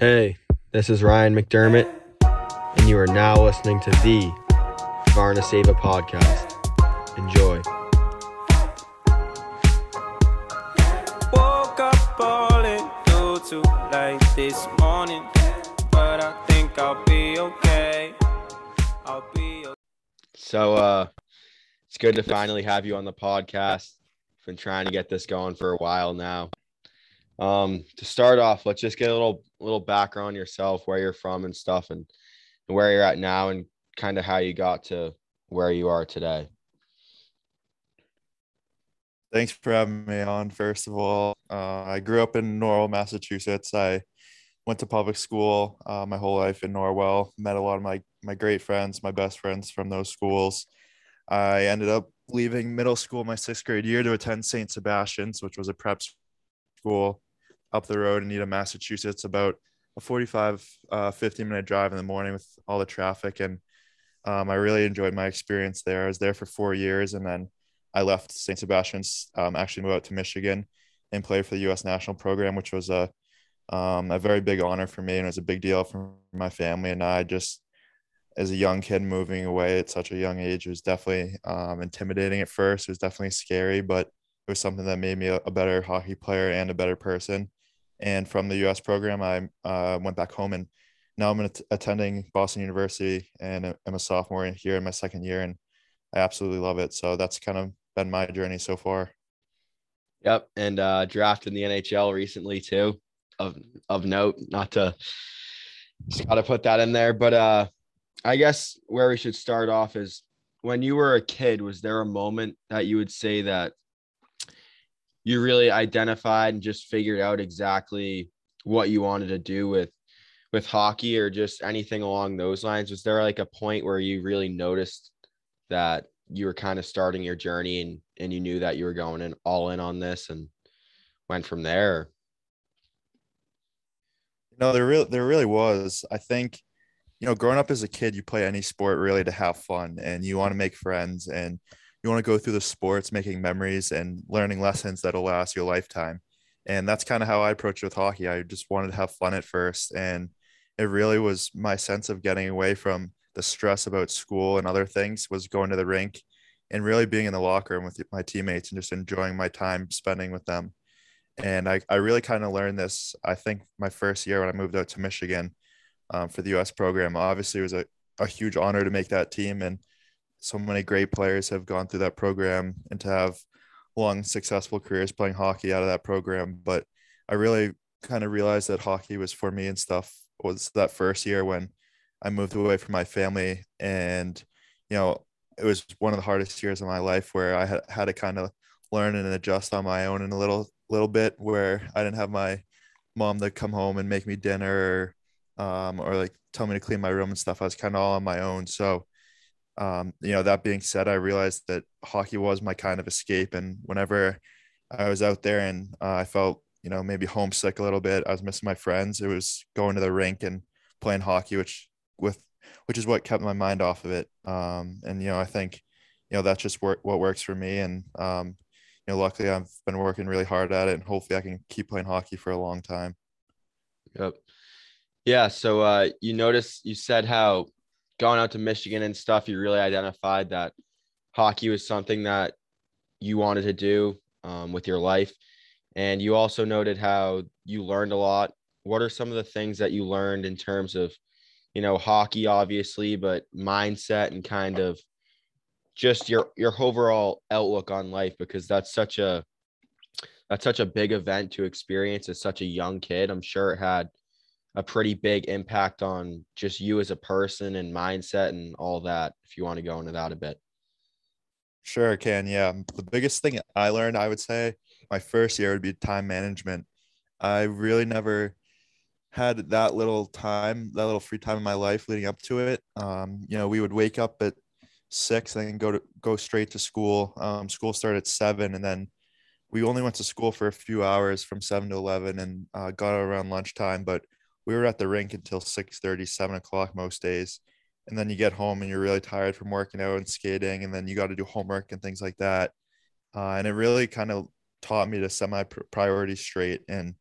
Hey, this is Ryan McDermott, and you are now listening to the Varna Sava podcast. Enjoy. Woke up balling due to like this morning, but I think I'll be okay. I'll be okay. So, uh, it's good to finally have you on the podcast. Been trying to get this going for a while now. Um, to start off, let's just get a little little background yourself, where you're from and stuff, and, and where you're at now, and kind of how you got to where you are today. Thanks for having me on. First of all, uh, I grew up in Norwell, Massachusetts. I went to public school uh, my whole life in Norwell. Met a lot of my my great friends, my best friends from those schools. I ended up leaving middle school my sixth grade year to attend St. Sebastian's, which was a prep school up the road in Needham, Massachusetts, about a 45, uh, 50 minute drive in the morning with all the traffic. And um, I really enjoyed my experience there. I was there for four years and then I left St. Sebastian's, um, actually moved out to Michigan and played for the U.S. national program, which was a, um, a very big honor for me and it was a big deal for my family. And I just, as a young kid moving away at such a young age, it was definitely um, intimidating at first. It was definitely scary, but it was something that made me a, a better hockey player and a better person. And from the U.S. program, I uh, went back home, and now I'm attending Boston University, and I'm a sophomore here in my second year, and I absolutely love it. So that's kind of been my journey so far. Yep, and uh, drafted in the NHL recently too. Of of note, not to just got to put that in there, but uh, I guess where we should start off is when you were a kid. Was there a moment that you would say that you really identified and just figured out exactly what you wanted to do with with hockey or just anything along those lines? Was there like a point where you really noticed that you were kind of starting your journey and and you knew that you were going in all in on this and went from there? Know there really there really was. I think you know growing up as a kid you play any sport really to have fun and you want to make friends and you want to go through the sports, making memories and learning lessons that'll last you a lifetime. And that's kind of how I approached with hockey. I just wanted to have fun at first. And it really was my sense of getting away from the stress about school and other things was going to the rink and really being in the locker room with my teammates and just enjoying my time spending with them. And I, I really kind of learned this, I think, my first year when I moved out to Michigan um, for the US program. Obviously, it was a, a huge honor to make that team. And so many great players have gone through that program and to have long successful careers playing hockey out of that program. But i really kind of realized that hockey was for me and stuff was that first year when i moved away from my family. And you know it was one of the hardest years of my life where i had, had to kind of learn and adjust on my own in a little little bit where i didn't have my mom to come home and make me dinner or, um, or like tell me to clean my room and stuff. I was kind of all on my own. So um, you know, that being said, I realized that hockey was my kind of escape. And whenever I was out there and uh, I felt, you know, maybe homesick a little bit, I was missing my friends. It was going to the rink and playing hockey, which with which is what kept my mind off of it. Um, and you know, I think, you know, that's just work, what works for me. And um, you know, luckily I've been working really hard at it, and hopefully I can keep playing hockey for a long time. Yep. Yeah. So uh, you notice you said how going out to Michigan and stuff, you really identified that hockey was something that you wanted to do um, with your life. And you also noted how you learned a lot. What are some of the things that you learned in terms of, you know, hockey, obviously, but mindset and kind of just your your overall outlook on life? Because that's such a that's such a big event to experience as such a young kid. I'm sure it had a pretty big impact on just you as a person and mindset and all that if you want to go into that a bit. Sure I can yeah. The biggest thing i learned i would say my first year would be time management. I really never had that little time that little free time in my life leading up to it. Um, you know we would wake up at six and go to go straight to school. Um, school started at seven and then we only went to school for a few hours from 7 to 11 and uh, got around lunchtime but we were at the rink until 6 30 7 o'clock most days and then you get home and you're really tired from working out and skating and then you got to do homework and things like that uh, and it really kind of taught me to set my priorities straight and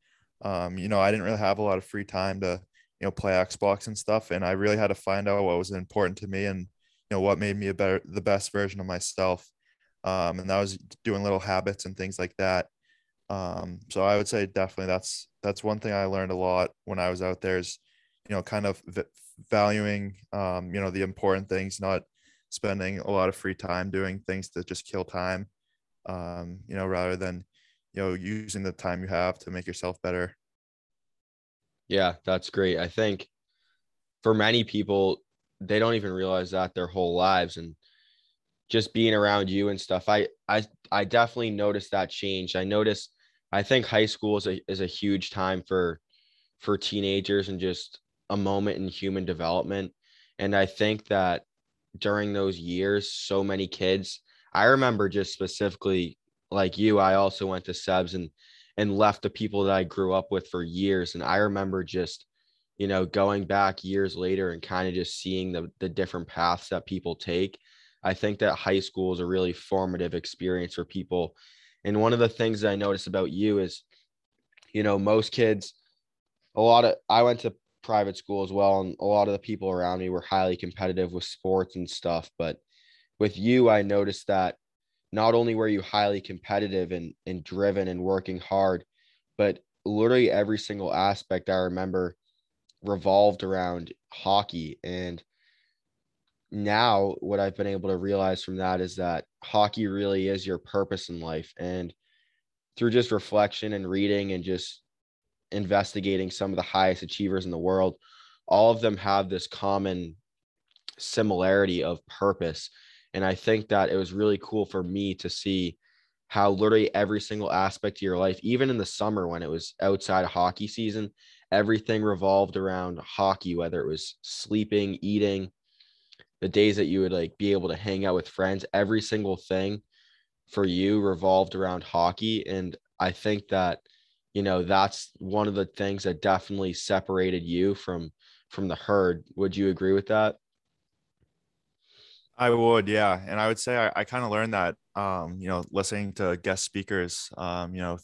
um, you know, I didn't really have a lot of free time to, you know, play Xbox and stuff. And I really had to find out what was important to me and, you know, what made me a better, the best version of myself. Um, and that was doing little habits and things like that. Um, so I would say definitely that's, that's one thing I learned a lot when I was out there is, you know, kind of v- valuing, um, you know, the important things, not spending a lot of free time doing things that just kill time, um, you know, rather than, you know using the time you have to make yourself better. Yeah that's great. I think for many people they don't even realize that their whole lives and just being around you and stuff. I i i definitely noticed that change. I noticed i think high school is a, is a huge time for for teenagers and just a moment in human development and i think that during those years so many kids i remember just specifically like you, I also went to Sebs and and left the people that I grew up with for years. And I remember just, you know, going back years later and kind of just seeing the the different paths that people take. I think that high school is a really formative experience for people. And one of the things that I noticed about you is, you know, most kids, a lot of I went to private school as well, and a lot of the people around me were highly competitive with sports and stuff. But with you, I noticed that not only were you highly competitive and, and driven and working hard, but literally every single aspect I remember revolved around hockey. And now what I've been able to realize from that is that hockey really is your purpose in life. And through just reflection and reading and just investigating some of the highest achievers in the world, all of them have this common similarity of purpose and I think that it was really cool for me to see how literally every single aspect of your life, even in the summer when it was outside of hockey season, everything revolved around hockey, whether it was sleeping, eating, the days that you would like be able to hang out with friends, every single thing for you revolved around hockey. And I think that, you know, that's one of the things that definitely separated you from from the herd. Would you agree with that? I would, yeah. And I would say I, I kind of learned that, um, you know, listening to guest speakers, um, you know,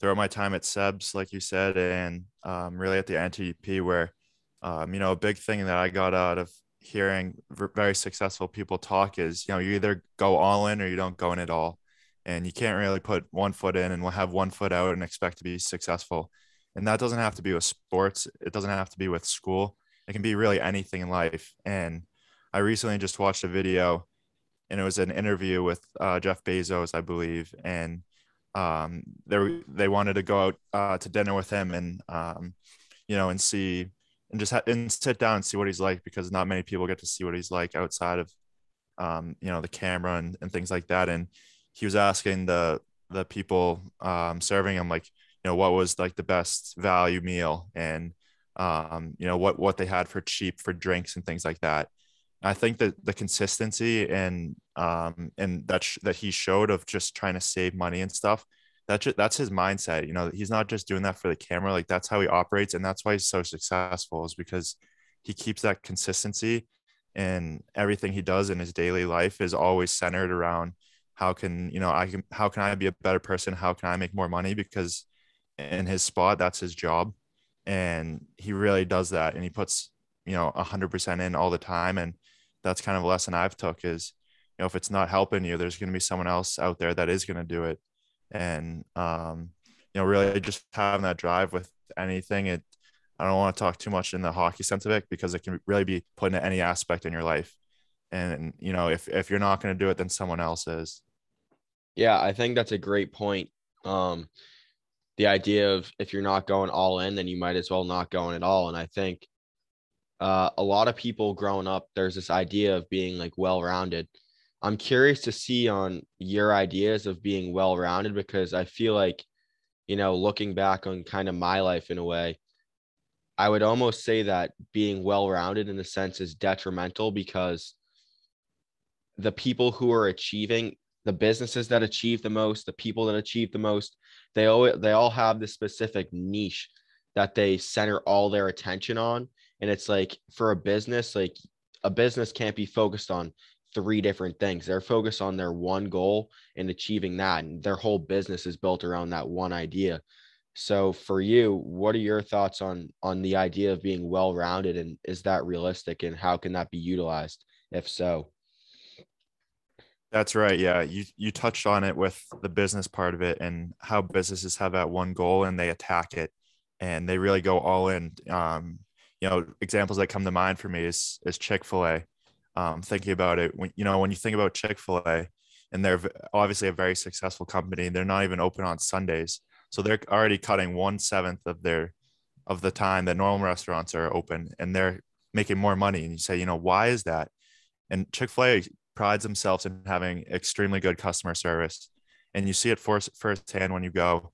throughout my time at SEBS, like you said, and um, really at the NTDP, where, um, you know, a big thing that I got out of hearing very successful people talk is, you know, you either go all in or you don't go in at all. And you can't really put one foot in and have one foot out and expect to be successful. And that doesn't have to be with sports. It doesn't have to be with school. It can be really anything in life. And, I recently just watched a video and it was an interview with uh, Jeff Bezos, I believe, and um, they they wanted to go out uh, to dinner with him and um, you know and see and just ha- and sit down and see what he's like because not many people get to see what he's like outside of um, you know the camera and, and things like that. And he was asking the the people um, serving him like you know what was like the best value meal and um, you know what what they had for cheap for drinks and things like that I think that the consistency and um and that sh- that he showed of just trying to save money and stuff that's just, that's his mindset you know he's not just doing that for the camera like that's how he operates and that's why he's so successful is because he keeps that consistency and everything he does in his daily life is always centered around how can you know I can how can I be a better person how can I make more money because in his spot that's his job and he really does that and he puts you know a 100% in all the time and that's kind of a lesson I've took is, you know, if it's not helping you, there's going to be someone else out there that is going to do it. And, um, you know, really just having that drive with anything. It, I don't want to talk too much in the hockey sense of it because it can really be put into any aspect in your life. And, you know, if, if you're not going to do it, then someone else is. Yeah, I think that's a great point. Um, the idea of if you're not going all in, then you might as well not going at all. And I think uh, a lot of people growing up, there's this idea of being like well rounded. I'm curious to see on your ideas of being well rounded because I feel like, you know, looking back on kind of my life in a way, I would almost say that being well rounded in a sense is detrimental because the people who are achieving the businesses that achieve the most, the people that achieve the most, they all they all have this specific niche that they center all their attention on. And it's like for a business, like a business can't be focused on three different things. They're focused on their one goal and achieving that. And their whole business is built around that one idea. So for you, what are your thoughts on on the idea of being well-rounded and is that realistic and how can that be utilized if so? That's right. Yeah, you you touched on it with the business part of it and how businesses have that one goal and they attack it and they really go all in. Um, you know, examples that come to mind for me is is Chick Fil A. Um, thinking about it, when you know when you think about Chick Fil A, and they're obviously a very successful company, they're not even open on Sundays, so they're already cutting one seventh of their of the time that normal restaurants are open, and they're making more money. And you say, you know, why is that? And Chick Fil A prides themselves in having extremely good customer service, and you see it first firsthand when you go.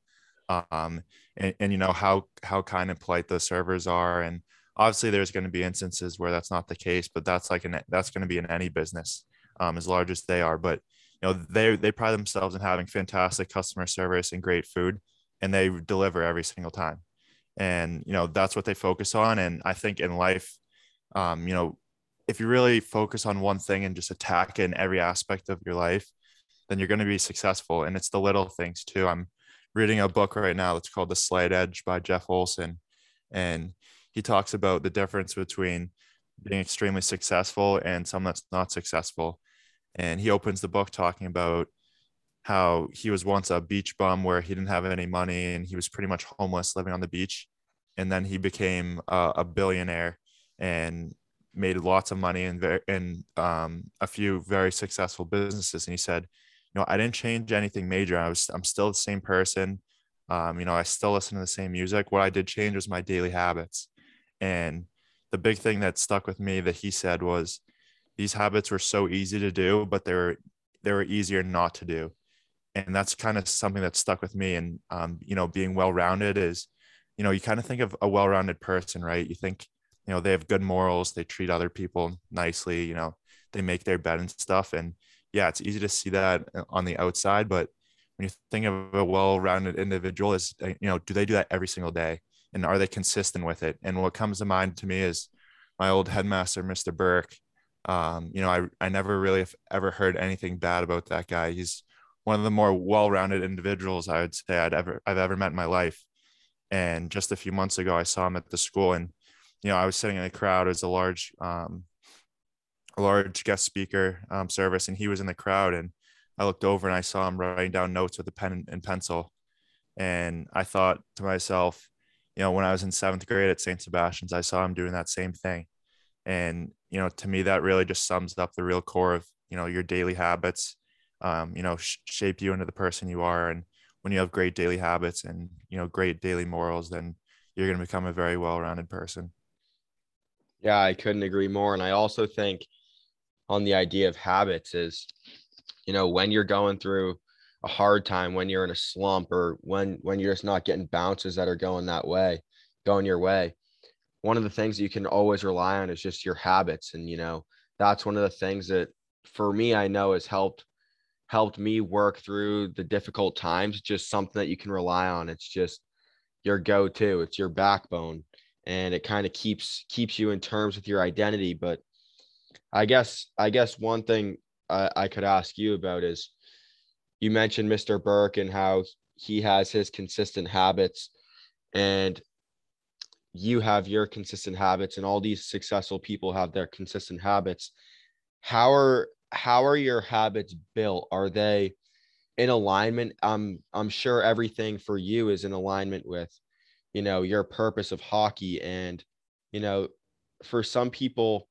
Um, and, and you know how how kind and polite the servers are, and obviously there's going to be instances where that's not the case, but that's like an that's going to be in any business, um, as large as they are. But you know they they pride themselves in having fantastic customer service and great food, and they deliver every single time. And you know that's what they focus on. And I think in life, um, you know, if you really focus on one thing and just attack in every aspect of your life, then you're going to be successful. And it's the little things too. I'm reading a book right now that's called The Slight Edge by Jeff Olson, and he talks about the difference between being extremely successful and someone that's not successful. And he opens the book talking about how he was once a beach bum where he didn't have any money and he was pretty much homeless living on the beach. And then he became a, a billionaire and made lots of money and in um, a few very successful businesses. And he said, you know, I didn't change anything major. I was, I'm still the same person. Um, you know, I still listen to the same music. What I did change was my daily habits. And the big thing that stuck with me that he said was these habits were so easy to do, but they were they were easier not to do. And that's kind of something that stuck with me. And um, you know, being well-rounded is, you know, you kind of think of a well-rounded person, right? You think, you know, they have good morals, they treat other people nicely, you know, they make their bed and stuff. And yeah, it's easy to see that uh, on the outside, but when you think of a well-rounded individual, is uh, you know, do they do that every single day? And are they consistent with it? And what comes to mind to me is my old headmaster, Mr. Burke. Um, you know, I, I never really ever heard anything bad about that guy. He's one of the more well-rounded individuals I would say I'd ever I've ever met in my life. And just a few months ago, I saw him at the school, and you know, I was sitting in a crowd as a large um, a large guest speaker um, service, and he was in the crowd, and I looked over and I saw him writing down notes with a pen and pencil, and I thought to myself, you know, when I was in seventh grade at St. Sebastian's, I saw him doing that same thing. And, you know, to me, that really just sums up the real core of, you know, your daily habits, um, you know, sh- shape you into the person you are. And when you have great daily habits and, you know, great daily morals, then you're going to become a very well rounded person. Yeah, I couldn't agree more. And I also think on the idea of habits is, you know, when you're going through a hard time when you're in a slump or when when you're just not getting bounces that are going that way going your way. One of the things you can always rely on is just your habits. And you know that's one of the things that for me i know has helped helped me work through the difficult times just something that you can rely on. It's just your go-to. It's your backbone. And it kind of keeps keeps you in terms with your identity. But i guess i guess one thing I, I could ask you about is you mentioned Mr. Burke and how he has his consistent habits and you have your consistent habits and all these successful people have their consistent habits how are how are your habits built are they in alignment i'm i'm sure everything for you is in alignment with you know your purpose of hockey and you know for some people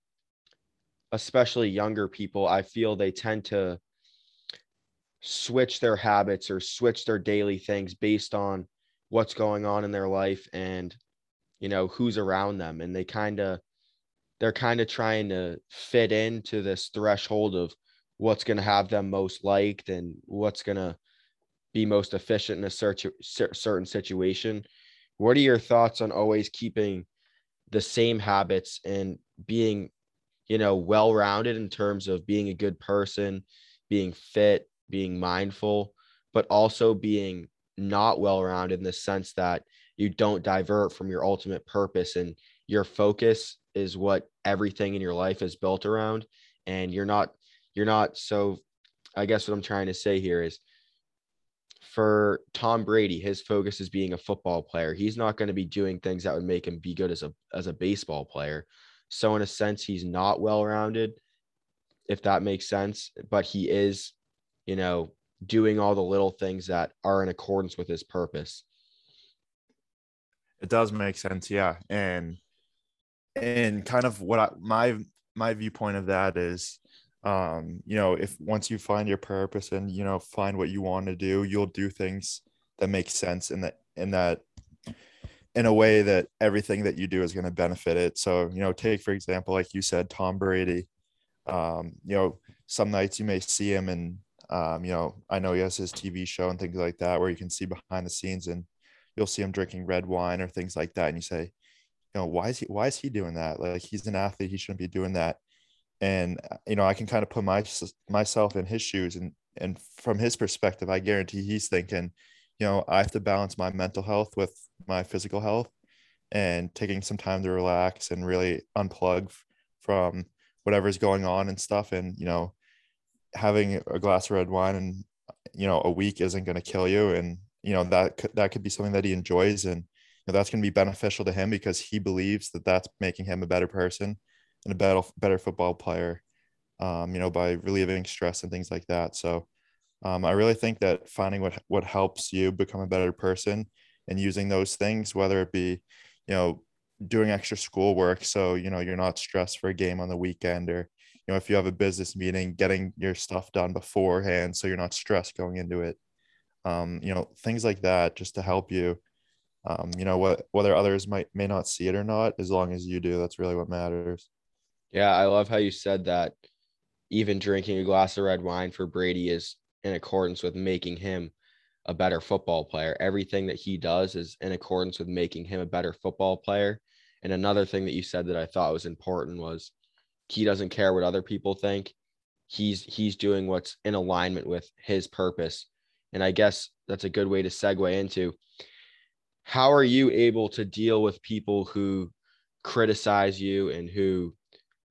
especially younger people i feel they tend to switch their habits or switch their daily things based on what's going on in their life and you know who's around them. And they kind of they're kind of trying to fit into this threshold of what's going to have them most liked and what's going to be most efficient in a search, certain situation. What are your thoughts on always keeping the same habits and being you know well rounded in terms of being a good person being fit being mindful, but also being not well rounded in the sense that you don't divert from your ultimate purpose and your focus is what everything in your life is built around and you're not you're not so i guess what i'm trying to say here is for Tom Brady, his focus is being a football player. He's not going to be doing things that would make him be good as a as a baseball player. So in a sense, he's not well rounded, if that makes sense. But he is, you know, doing all the little things that are in accordance with his purpose. It does make sense, yeah. And and kind of what I my my viewpoint of that is um you know if once you find your purpose and you know find what you want to do you'll do things that make sense in that in that in a way that everything that you do is going to benefit it so you know take for example like you said tom brady um you know some nights you may see him and um you know i know he has his tv show and things like that where you can see behind the scenes and you'll see him drinking red wine or things like that and you say you know why is he why is he doing that? Like he's an athlete he shouldn't be doing that. And uh, you know i can kind of put my myself in his shoes and and from his perspective i guarantee he's thinking you know i have to balance my mental health with my physical health and taking some time to relax and really unplug from whatever's going on and stuff. And you know having a glass of red wine and you know a week isn't going to kill you and you know that could, that could be something that he enjoys and you know, that's going to be beneficial to him because he believes that that's making him a better person and a better better football player. Um, you know, by relieving stress and things like that. So, um, I really think that finding what what helps you become a better person and using those things, whether it be, you know, doing extra schoolwork, so you know you're not stressed for a game on the weekend, or know if you have a business meeting, getting your stuff done beforehand, so you're not stressed going into it. Um, you know, things like that, just to help you. Um, you know what whether others might may not see it or not, as long as you do, that's really what matters. Yeah, I love how you said that even drinking a glass of red wine for Brady is in accordance with making him a better football player. Everything that he does is in accordance with making him a better football player. And another thing that you said that I thought was important was he doesn't care what other people think. He's he's doing what's in alignment with his purpose. And I guess that's a good way to segue into how are you able to deal with people who criticize you and who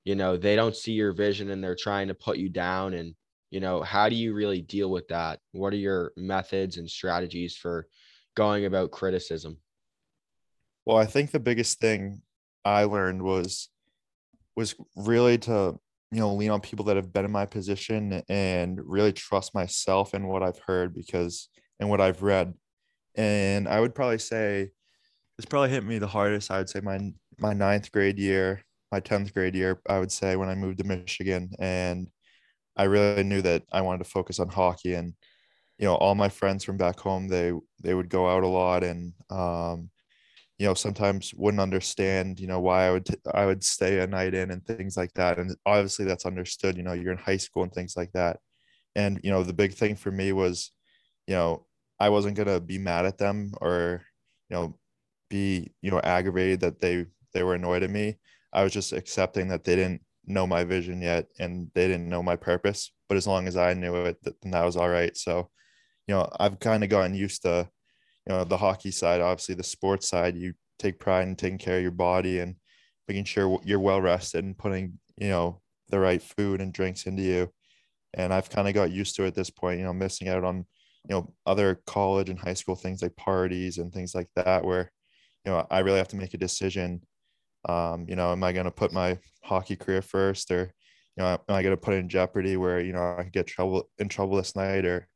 you know they don't see your vision and they're trying to put you down and you know how do you really deal with that what are your methods and strategies for going about criticism well i think the biggest thing i learned was was really to you know lean on people that have been in my position and really trust myself and what i've heard because and what i've read and i would probably say this probably hit me the hardest i would say my my ninth grade year my 10th grade year, I would say, when I moved to Michigan. And I really knew that I wanted to focus on hockey. And, you know, all my friends from back home, they they would go out a lot and um, you know, sometimes wouldn't understand, you know, why I would I would stay a night in and things like that. And obviously that's understood, you know, you're in high school and things like that. And, you know, the big thing for me was, you know, I wasn't gonna be mad at them or, you know, be, you know, aggravated that they they were annoyed at me. I was just accepting that they didn't know my vision yet and they didn't know my purpose. But as long as I knew it, then that was all right. So, you know, I've kind of gotten used to, you know, the hockey side, obviously the sports side. You take pride in taking care of your body and making sure you're well rested and putting, you know, the right food and drinks into you. And I've kind of got used to it at this point, you know, missing out on, you know, other college and high school things like parties and things like that, where, you know, I really have to make a decision um, you know, am I going to put my hockey career first, or you know, am I going to put it in jeopardy where you know I get trouble in trouble this night, or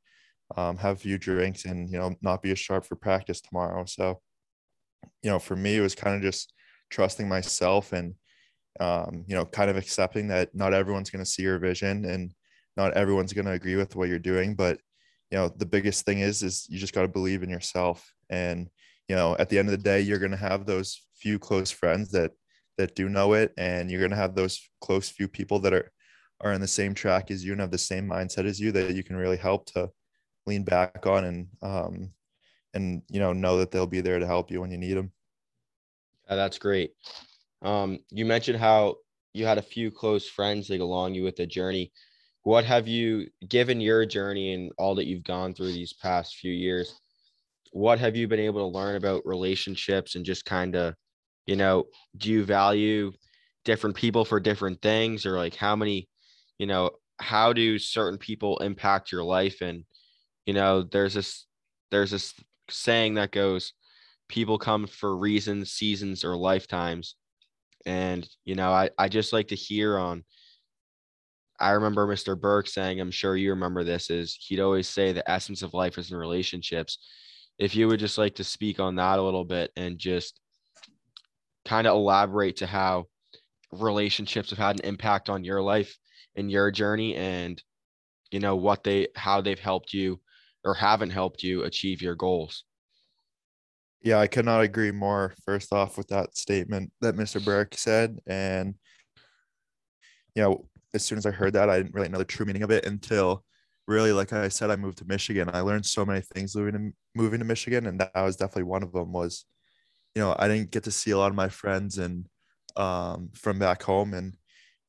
um, have a few drinks and you know not be as sharp for practice tomorrow? So, you know, for me, it was kind of just trusting myself and um, you know, kind of accepting that not everyone's going to see your vision and not everyone's going to agree with what you're doing, but you know, the biggest thing is is you just got to believe in yourself. And you know at the end of the day you're going to have those few close friends that that do know it. And you're going to have those close few people that are are in the same track as you and have the same mindset as you that you can really help to lean back on and um and you know know that they'll be there to help you when you need them yeah, that's great. Um you mentioned how you had a few close friends like along you with the journey. What have you given your journey and all that you've gone through these past few years what have you been able to learn about relationships and just kind of you know do you value different people for different things? Or like how many you know how do certain people impact your life and you know there's this there's this saying that goes, people come for reasons, seasons, or lifetimes. And, you know, I, I just like to hear on, I remember Mr. Burke saying, I'm sure you remember this, is he'd always say the essence of life is in relationships. If you would just like to speak on that a little bit and just kind of elaborate to how relationships have had an impact on your life and your journey and you know what they how they've helped you or haven't helped you achieve your goals? Yeah i cannot agree more first off with that statement that mr burke said and you know as soon as i heard that i didn't really know the true meaning of it until really like i said i moved to michigan. I learned so many things moving to, moving to michigan and that was definitely one of them was you know i didn't get to see a lot of my friends and um, from back home and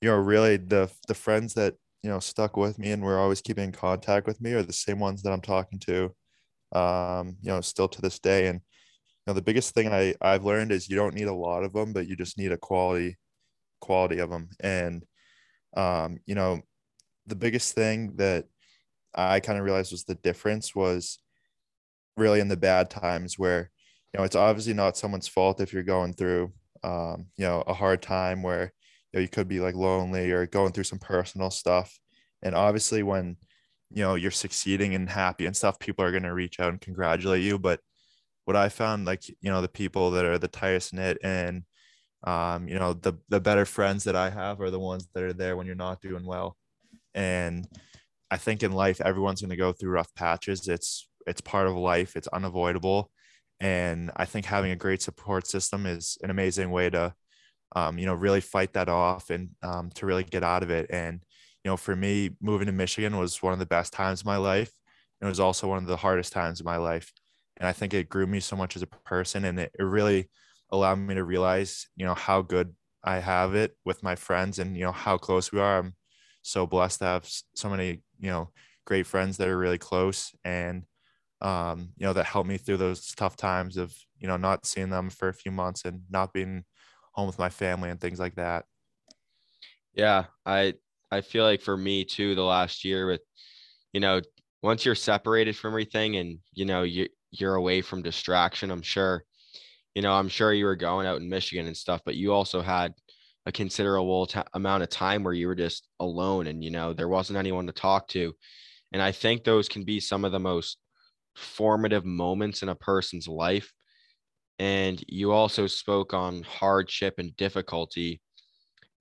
you know really the the friends that you know stuck with me and were always keeping in contact with me are the same ones that i'm talking to um, you know still to this day. And you know the biggest thing i i've learned is you don't need a lot of them but you just need a quality quality of them and um, you know the biggest thing that i kind of realized was the difference was really in the bad times where you know it's obviously not someone's fault if you're going through um, you know a hard time where know, you could be like lonely or going through some personal stuff. And obviously when you know you're succeeding and happy and stuff people are going to reach out and congratulate you. But what i found like you know the people that are the tightest knit and um, you know the the better friends that i have are the ones that are there when you're not doing well. And i think in life everyone's going to go through rough patches. It's it's part of life. It's unavoidable. And i think having a great support system is an amazing way to um, you know really fight that off and um, to really get out of it. And you know for me moving to michigan was one of the best times of my life. It was also one of the hardest times of my life. And i think it grew me so much as a person and it, it really allowed me to realize you know how good i have it with my friends and you know how close we are. I'm so blessed to have so many you know great friends that are really close and um, you know, that helped me through those tough times of, you know, not seeing them for a few months and not being home with my family and things like that. Yeah, I I feel like for me too, the last year with, you know, once you're separated from everything and you know you you're away from distraction, I'm sure, you know, I'm sure you were going out in Michigan and stuff, but you also had a considerable t- amount of time where you were just alone and you know there wasn't anyone to talk to, and I think those can be some of the most formative moments in a person's life. And you also spoke on hardship and difficulty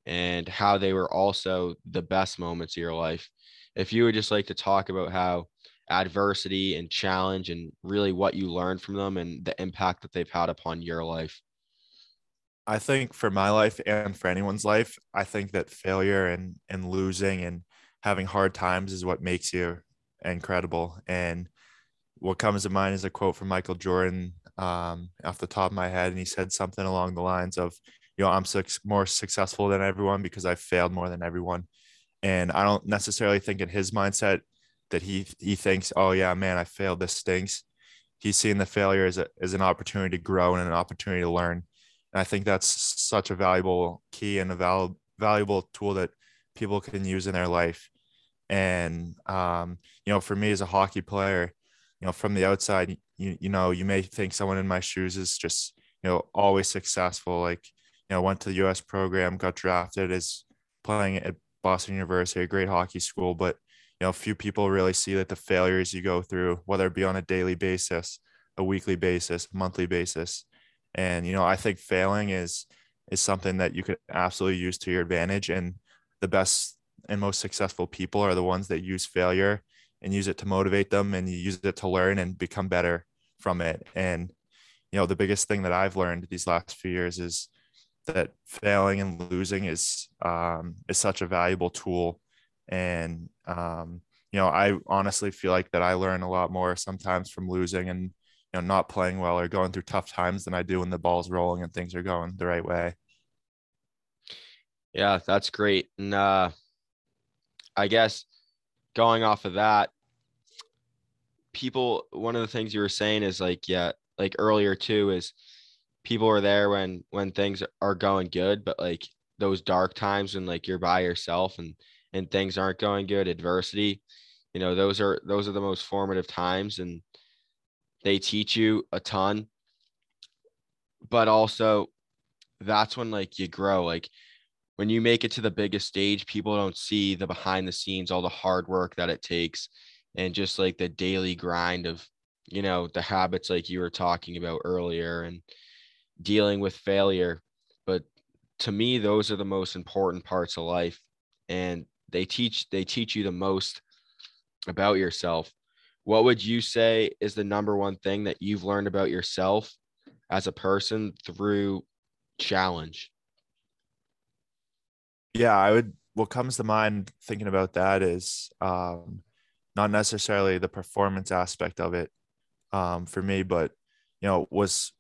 and how they were also the best moments of your life. If you would just like to talk about how adversity and challenge and really what you learned from them and the impact that they've had upon your life. I think for my life and for anyone's life, I think that failure and and losing and having hard times is what makes you incredible. And what comes to mind is a quote from Michael Jordan um, off the top of my head, and he said something along the lines of, "You know, I'm su- more successful than everyone because I failed more than everyone." And I don't necessarily think in his mindset that he he thinks, "Oh yeah, man, I failed. This stinks." He's seeing the failure as a, as an opportunity to grow and an opportunity to learn. And I think that's such a valuable key and a val- valuable tool that people can use in their life. And um, you know, for me as a hockey player, you know, from the outside, you, you know, you may think someone in my shoes is just, you know, always successful. Like, you know, went to the US program, got drafted is playing at Boston University, a great hockey school. But, you know, few people really see that the failures you go through, whether it be on a daily basis, a weekly basis, monthly basis. And, you know, I think failing is, is something that you could absolutely use to your advantage. And the best and most successful people are the ones that use failure and use it to motivate them and you use it to learn and become better from it. And you know the biggest thing that i've learned these last few years is that failing and losing is um, is such a valuable tool. And um, you know i honestly feel like that i learn a lot more sometimes from losing and you know not playing well or going through tough times than i do when the ball's rolling and things are going the right way. Yeah that's great. And uh i guess going off of that people one of the things you were saying is like yeah like earlier too is people are there when when things are going good but like those dark times when like you're by yourself and and things aren't going good adversity you know those are those are the most formative times and they teach you a ton. But also that's when like you grow like when you make it to the biggest stage people don't see the behind the scenes all the hard work that it takes and just like the daily grind of you know the habits like you were talking about earlier and dealing with failure. But to me those are the most important parts of life and they teach they teach you the most about yourself. What would you say is the number one thing that you've learned about yourself as a person through challenge? Yeah i would what comes to mind thinking about that is um not necessarily the performance aspect of it um for me but you know was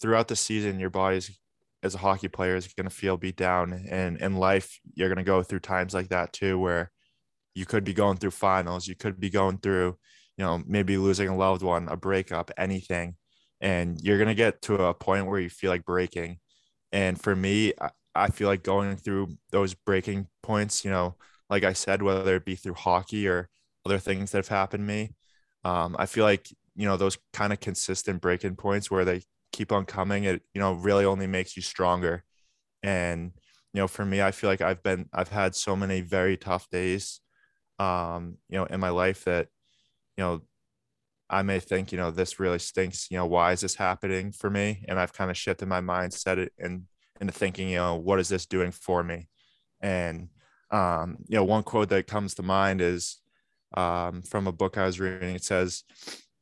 throughout the season your body's as a hockey player is going to feel beat down and in life you're going to go through times like that too where you could be going through finals you could be going through you know maybe losing a loved one a breakup anything and you're going to get to a point where you feel like breaking. And for me I, I feel like going through those breaking points you know like i said whether it be through hockey or other things that have happened to me. Um, i feel like you know those kind of consistent breaking points where they keep on coming it you know really only makes you stronger. And you know for me i feel like i've been i've had so many very tough days um you know in my life that you know i may think you know this really stinks you know why is this happening for me? And i've kind of shifted my mindset and into thinking you know what is this doing for me? And um you know one quote that comes to mind is um from a book i was reading it says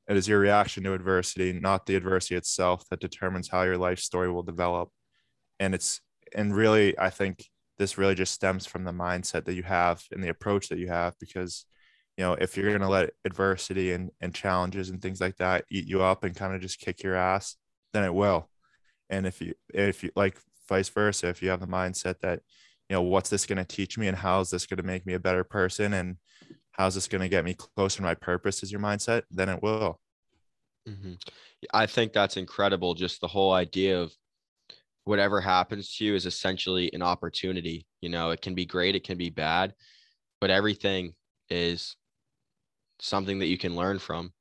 it is your reaction to adversity, not the adversity itself, that determines how your life story will develop. And it's, and really, I think this really just stems from the mindset that you have and the approach that you have because, you know, if you're going to let adversity and, and challenges and things like that eat you up and kind of just kick your ass, then it will. And if you, if you like vice versa, if you have the mindset that, you know, what's this going to teach me and how is this going to make me a better person and how's this going to get me closer to my purpose is your mindset, then it will. Mm-hmm. I think that's incredible. Just the whole idea of whatever happens to you is essentially an opportunity. You know, it can be great, it can be bad, but everything is something that you can learn from.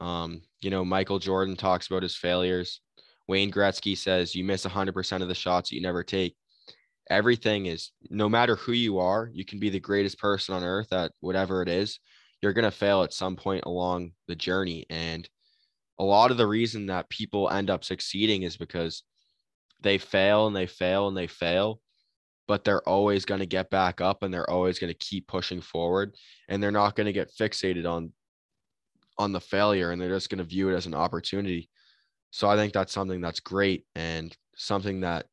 Um, you know, Michael Jordan talks about his failures. Wayne Gretzky says you miss 100% of the shots you never take everything is no matter who you are, you can be the greatest person on earth at whatever it is. You're going to fail at some point along the journey. And a lot of the reason that people end up succeeding is because they fail and they fail and they fail, but they're always going to get back up and they're always going to keep pushing forward and they're not going to get fixated on on the failure and they're just going to view it as an opportunity. So I think that's something that's great and something that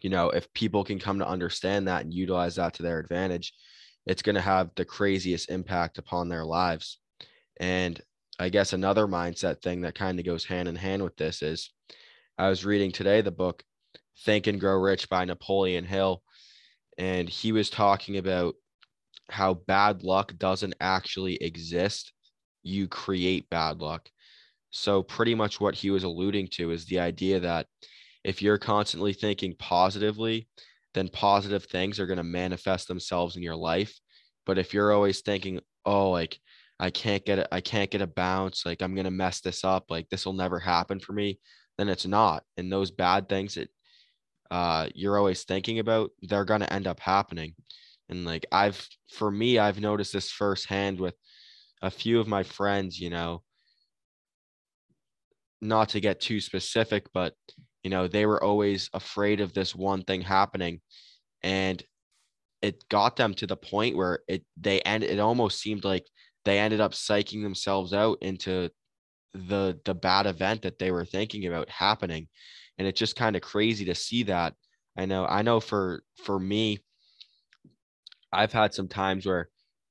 you know, if people can come to understand that and utilize that to their advantage, it's going to have the craziest impact upon their lives. And I guess another mindset thing that kind of goes hand in hand with this is I was reading today the book Think and Grow Rich by Napoleon Hill, and he was talking about how bad luck doesn't actually exist. You create bad luck. So, pretty much what he was alluding to is the idea that if you're constantly thinking positively, then positive things are going to manifest themselves in your life. But if you're always thinking, oh, like I can't get it, I can't get a bounce, like I'm going to mess this up, like this will never happen for me, then it's not. And those bad things that uh, you're always thinking about, they're going to end up happening. And like I've, for me, I've noticed this firsthand with a few of my friends, you know, not to get too specific, but you know, they were always afraid of this one thing happening. And it got them to the point where it they end it almost seemed like they ended up psyching themselves out into the the bad event that they were thinking about happening. And it's just kind of crazy to see that. I know, I know for for me, I've had some times where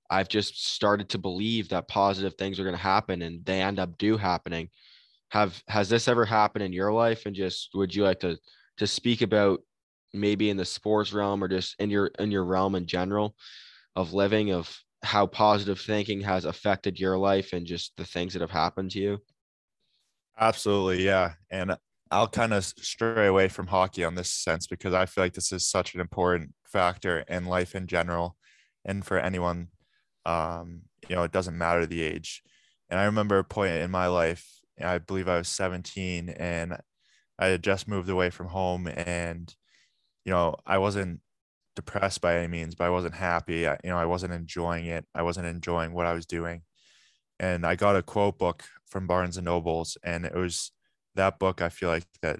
I've just started to believe that positive things are going to happen and they end up do happening have has this ever happened in your life? And just would you like to to speak about maybe in the sports realm or just in your in your realm in general of living of how positive thinking has affected your life and just the things that have happened to you? Absolutely yeah. And i'll kind of stray away from hockey on this sense because i feel like this is such an important factor in life in general and for anyone um you know it doesn't matter the age. And I remember a point in my life, I believe I was 17 and I had just moved away from home and, you know, I wasn't depressed by any means, but I wasn't happy. I, you know, I wasn't enjoying it. I wasn't enjoying what I was doing. And I got a quote book from Barnes and Nobles and it was that book I feel like that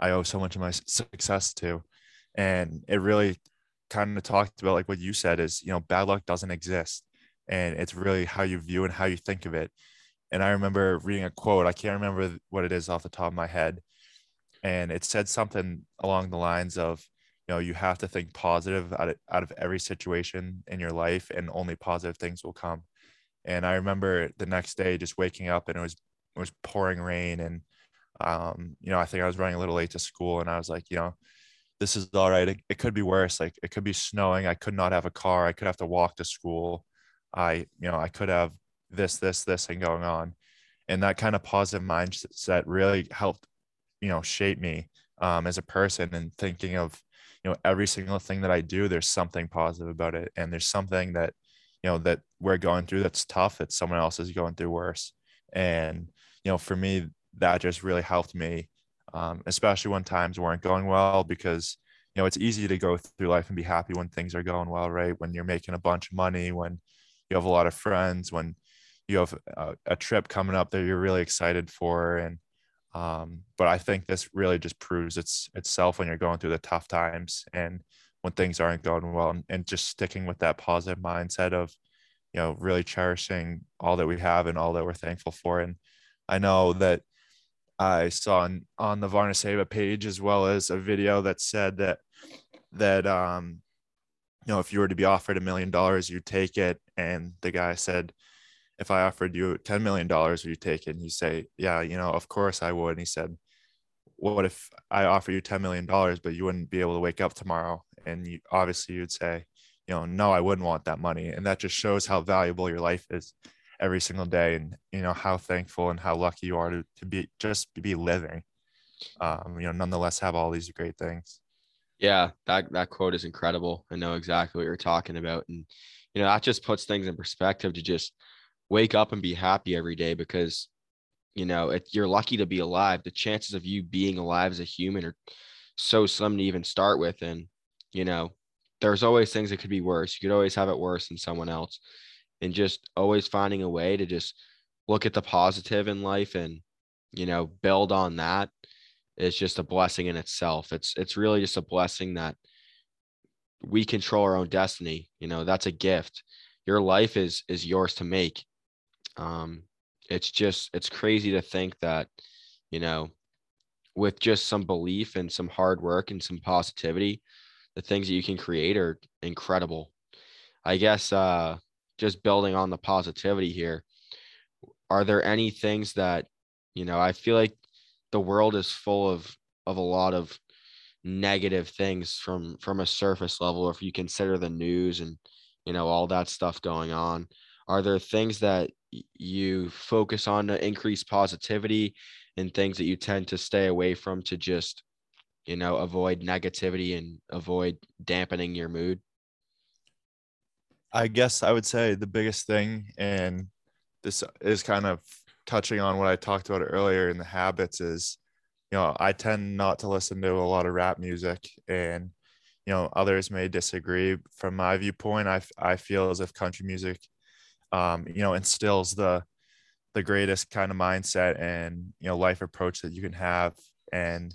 I owe so much of my success to. And it really kind of talked about like what you said is, you know, bad luck doesn't exist. And it's really how you view and how you think of it. And I remember reading a quote, I can't remember what it is off the top of my head. And it said something along the lines of, you know, you have to think positive out of, out of every situation in your life and only positive things will come. And I remember the next day just waking up and it was it was pouring rain and um, you know, I think I was running a little late to school and I was like, you know, this is all right. It, it could be worse. Like it could be snowing. I could not have a car. I could have to walk to school. I, you know, I could have this, this, this thing going on. And that kind of positive mindset really helped, you know, shape me um, as a person and thinking of, you know, every single thing that I do, there's something positive about it. And there's something that, you know, that we're going through that's tough that someone else is going through worse. And, you know, for me, that just really helped me, um, especially when times weren't going well, because you know it's easy to go through life and be happy when things are going well, right? When you're making a bunch of money, when you have a lot of friends, when you have a, a trip coming up that you're really excited for, and um, but I think this really just proves its itself when you're going through the tough times and when things aren't going well, and, and just sticking with that positive mindset of you know really cherishing all that we have and all that we're thankful for. And i know that I saw on, on the Varna Seva page as well as a video that said that that um you know if you were to be offered a million dollars you'd take it. And the guy said if I offered you 10 million dollars would you take it? And you say yeah you know of course I would. And he said what if I offer you 10 million dollars but you wouldn't be able to wake up tomorrow? And you obviously you'd say you know no I wouldn't want that money. And that just shows how valuable your life is every single day and you know how thankful and how lucky you are to, to be just be living um you know nonetheless have all these great things. Yeah that that quote is incredible. I know exactly what you're talking about. And you know that just puts things in perspective to just wake up and be happy every day because you know you're lucky to be alive. The chances of you being alive as a human are so slim to even start with. And you know there's always things that could be worse. You could always have it worse than someone else. And just always finding a way to just look at the positive in life and you know build on that is just a blessing in itself. It's it's really just a blessing that we control our own destiny. You know that's a gift. Your life is is yours to make um it's just it's crazy to think that you know with just some belief and some hard work and some positivity the things that you can create are incredible. I guess uh just building on the positivity here, are there any things that, you know, I feel like the world is full of of a lot of negative things from from a surface level if you consider the news and you know all that stuff going on are there things that you focus on to increase positivity and things that you tend to stay away from to just you know avoid negativity and avoid dampening your mood I guess I would say the biggest thing, and this is kind of touching on what I talked about earlier in the habits, is you know, I tend not to listen to a lot of rap music, and you know, others may disagree. From my viewpoint, I, I feel as if country music, um, you know, instills the the greatest kind of mindset and you know life approach that you can have, and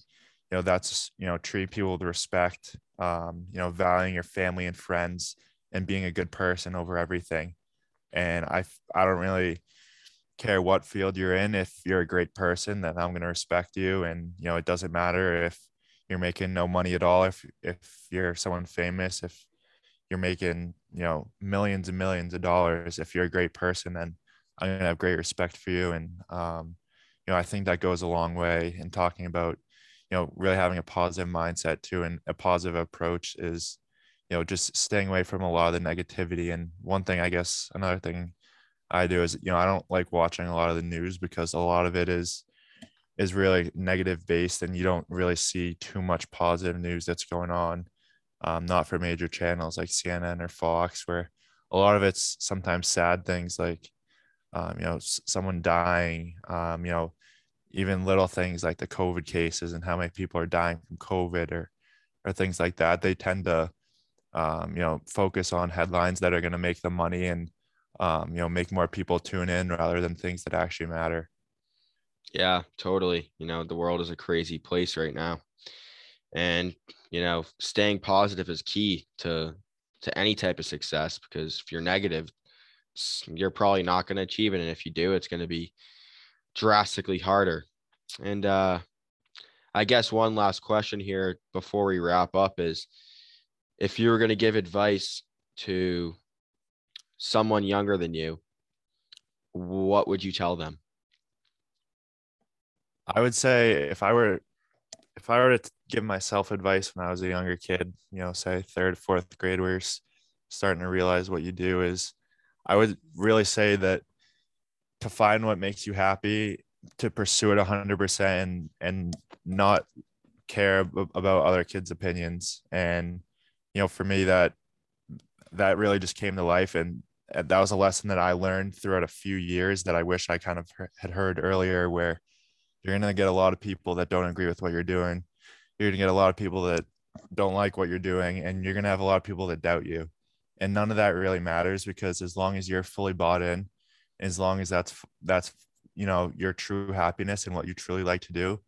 you know that's you know treat people with respect, um, you know, valuing your family and friends and being a good person over everything. And I I don't really care what field you're in. If you're a great person, then I'm going to respect you. And you know, it doesn't matter if you're making no money at all. If if you're someone famous, if you're making you know millions and millions of dollars, if you're a great person, then I'm going to have great respect for you. And um, you know, I think that goes a long way in talking about you know really having a positive mindset too, and a positive approach is you know just staying away from a lot of the negativity. And one thing i guess another thing i do is you know i don't like watching a lot of the news because a lot of it is is really negative based and you don't really see too much positive news that's going on um, not for major channels like cnn or fox where a lot of it's sometimes sad things like um, you know, s- someone dying, um, you know, even little things like the COVID cases and how many people are dying from COVID or or things like that. They tend to, um, you know, focus on headlines that are going to make them money and, um, you know, make more people tune in rather than things that actually matter. Yeah, totally. You know, the world is a crazy place right now. And, you know, staying positive is key to to any type of success because if you're negative, you're probably not going to achieve it and if you do, it's going to be drastically harder. And uh I guess one last question here before we wrap up is if you were going to give advice to someone younger than you, what would you tell them? I would say if I were if I were to give myself advice when I was a younger kid, you know, say third, fourth grade, where you're starting to realize what you do is, I would really say that to find what makes you happy, to pursue it 100% and, and not care ab- about other kids' opinions. And, you know, for me, that that really just came to life. And that was a lesson that I learned throughout a few years that I wish I kind of had heard earlier, where you're going to get a lot of people that don't agree with what you're doing. You're going to get a lot of people that don't like what you're doing, and you're going to have a lot of people that doubt you. And none of that really matters because as long as you're fully bought in, as long as that's that's you know your true happiness and what you truly like to do,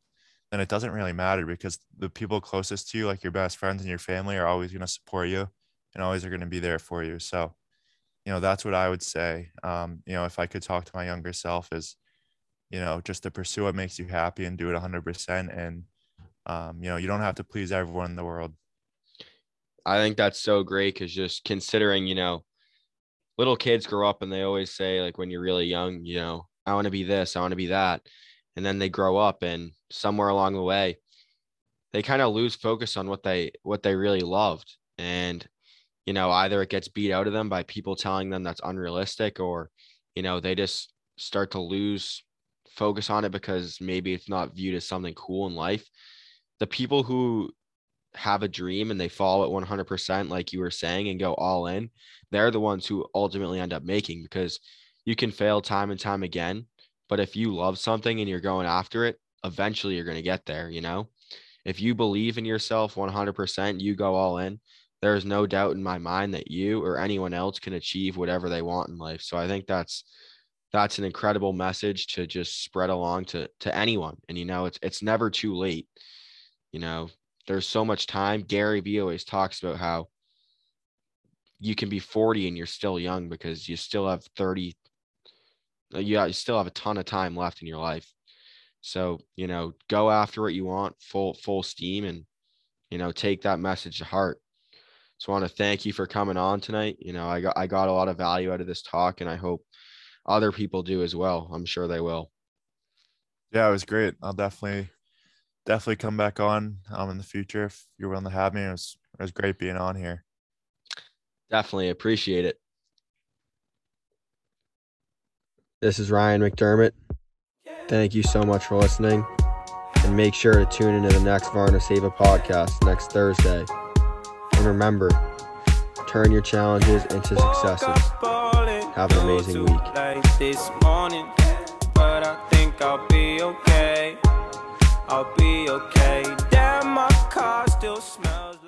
then it doesn't really matter because the people closest to you, like your best friends and your family, are always going to support you and always are going to be there for you. So, you know, that's what I would say. Um, you know, if I could talk to my younger self, is you know, just to pursue what makes you happy and do it 100%. And, um, you know, you don't have to please everyone in the world. I think that's so great because just considering, you know, little kids grow up and they always say, like, when you're really young, you know, I want to be this, I want to be that. And then they grow up and somewhere along the way, they kind of lose focus on what they what they really loved. And, you know, either it gets beat out of them by people telling them that's unrealistic or, you know, they just start to lose focus on it because maybe it's not viewed as something cool in life. The people who have a dream and they follow it 100% like you were saying and go all in they're the ones who ultimately end up making because you can fail time and time again. But if you love something and you're going after it eventually you're going to get there you know? If you believe in yourself 100% you go all in. There's no doubt in my mind that you or anyone else can achieve whatever they want in life. So i think that's that's an incredible message to just spread along to to anyone and you know it's it's never too late you know there's so much time. Gary Vee always talks about how you can be 40 and you're still young because you still have 30 uh, yeah, you still have a ton of time left in your life. So, you know, go after what you want full full steam and you know, take that message to heart. So I want to thank you for coming on tonight. You know, I got I got a lot of value out of this talk and I hope other people do as well. I'm sure they will. Yeah, it was great. I'll definitely, definitely come back on um, in the future if you're willing to have me. It was, it was great being on here. Definitely appreciate it. This is Ryan McDermott. Thank you so much for listening. And make sure to tune into the next Varna Seva podcast next Thursday. And remember, turn your challenges into successes. Have an amazing week. This morning, but I think I'll be okay. I'll be okay. Damn, my car still smells.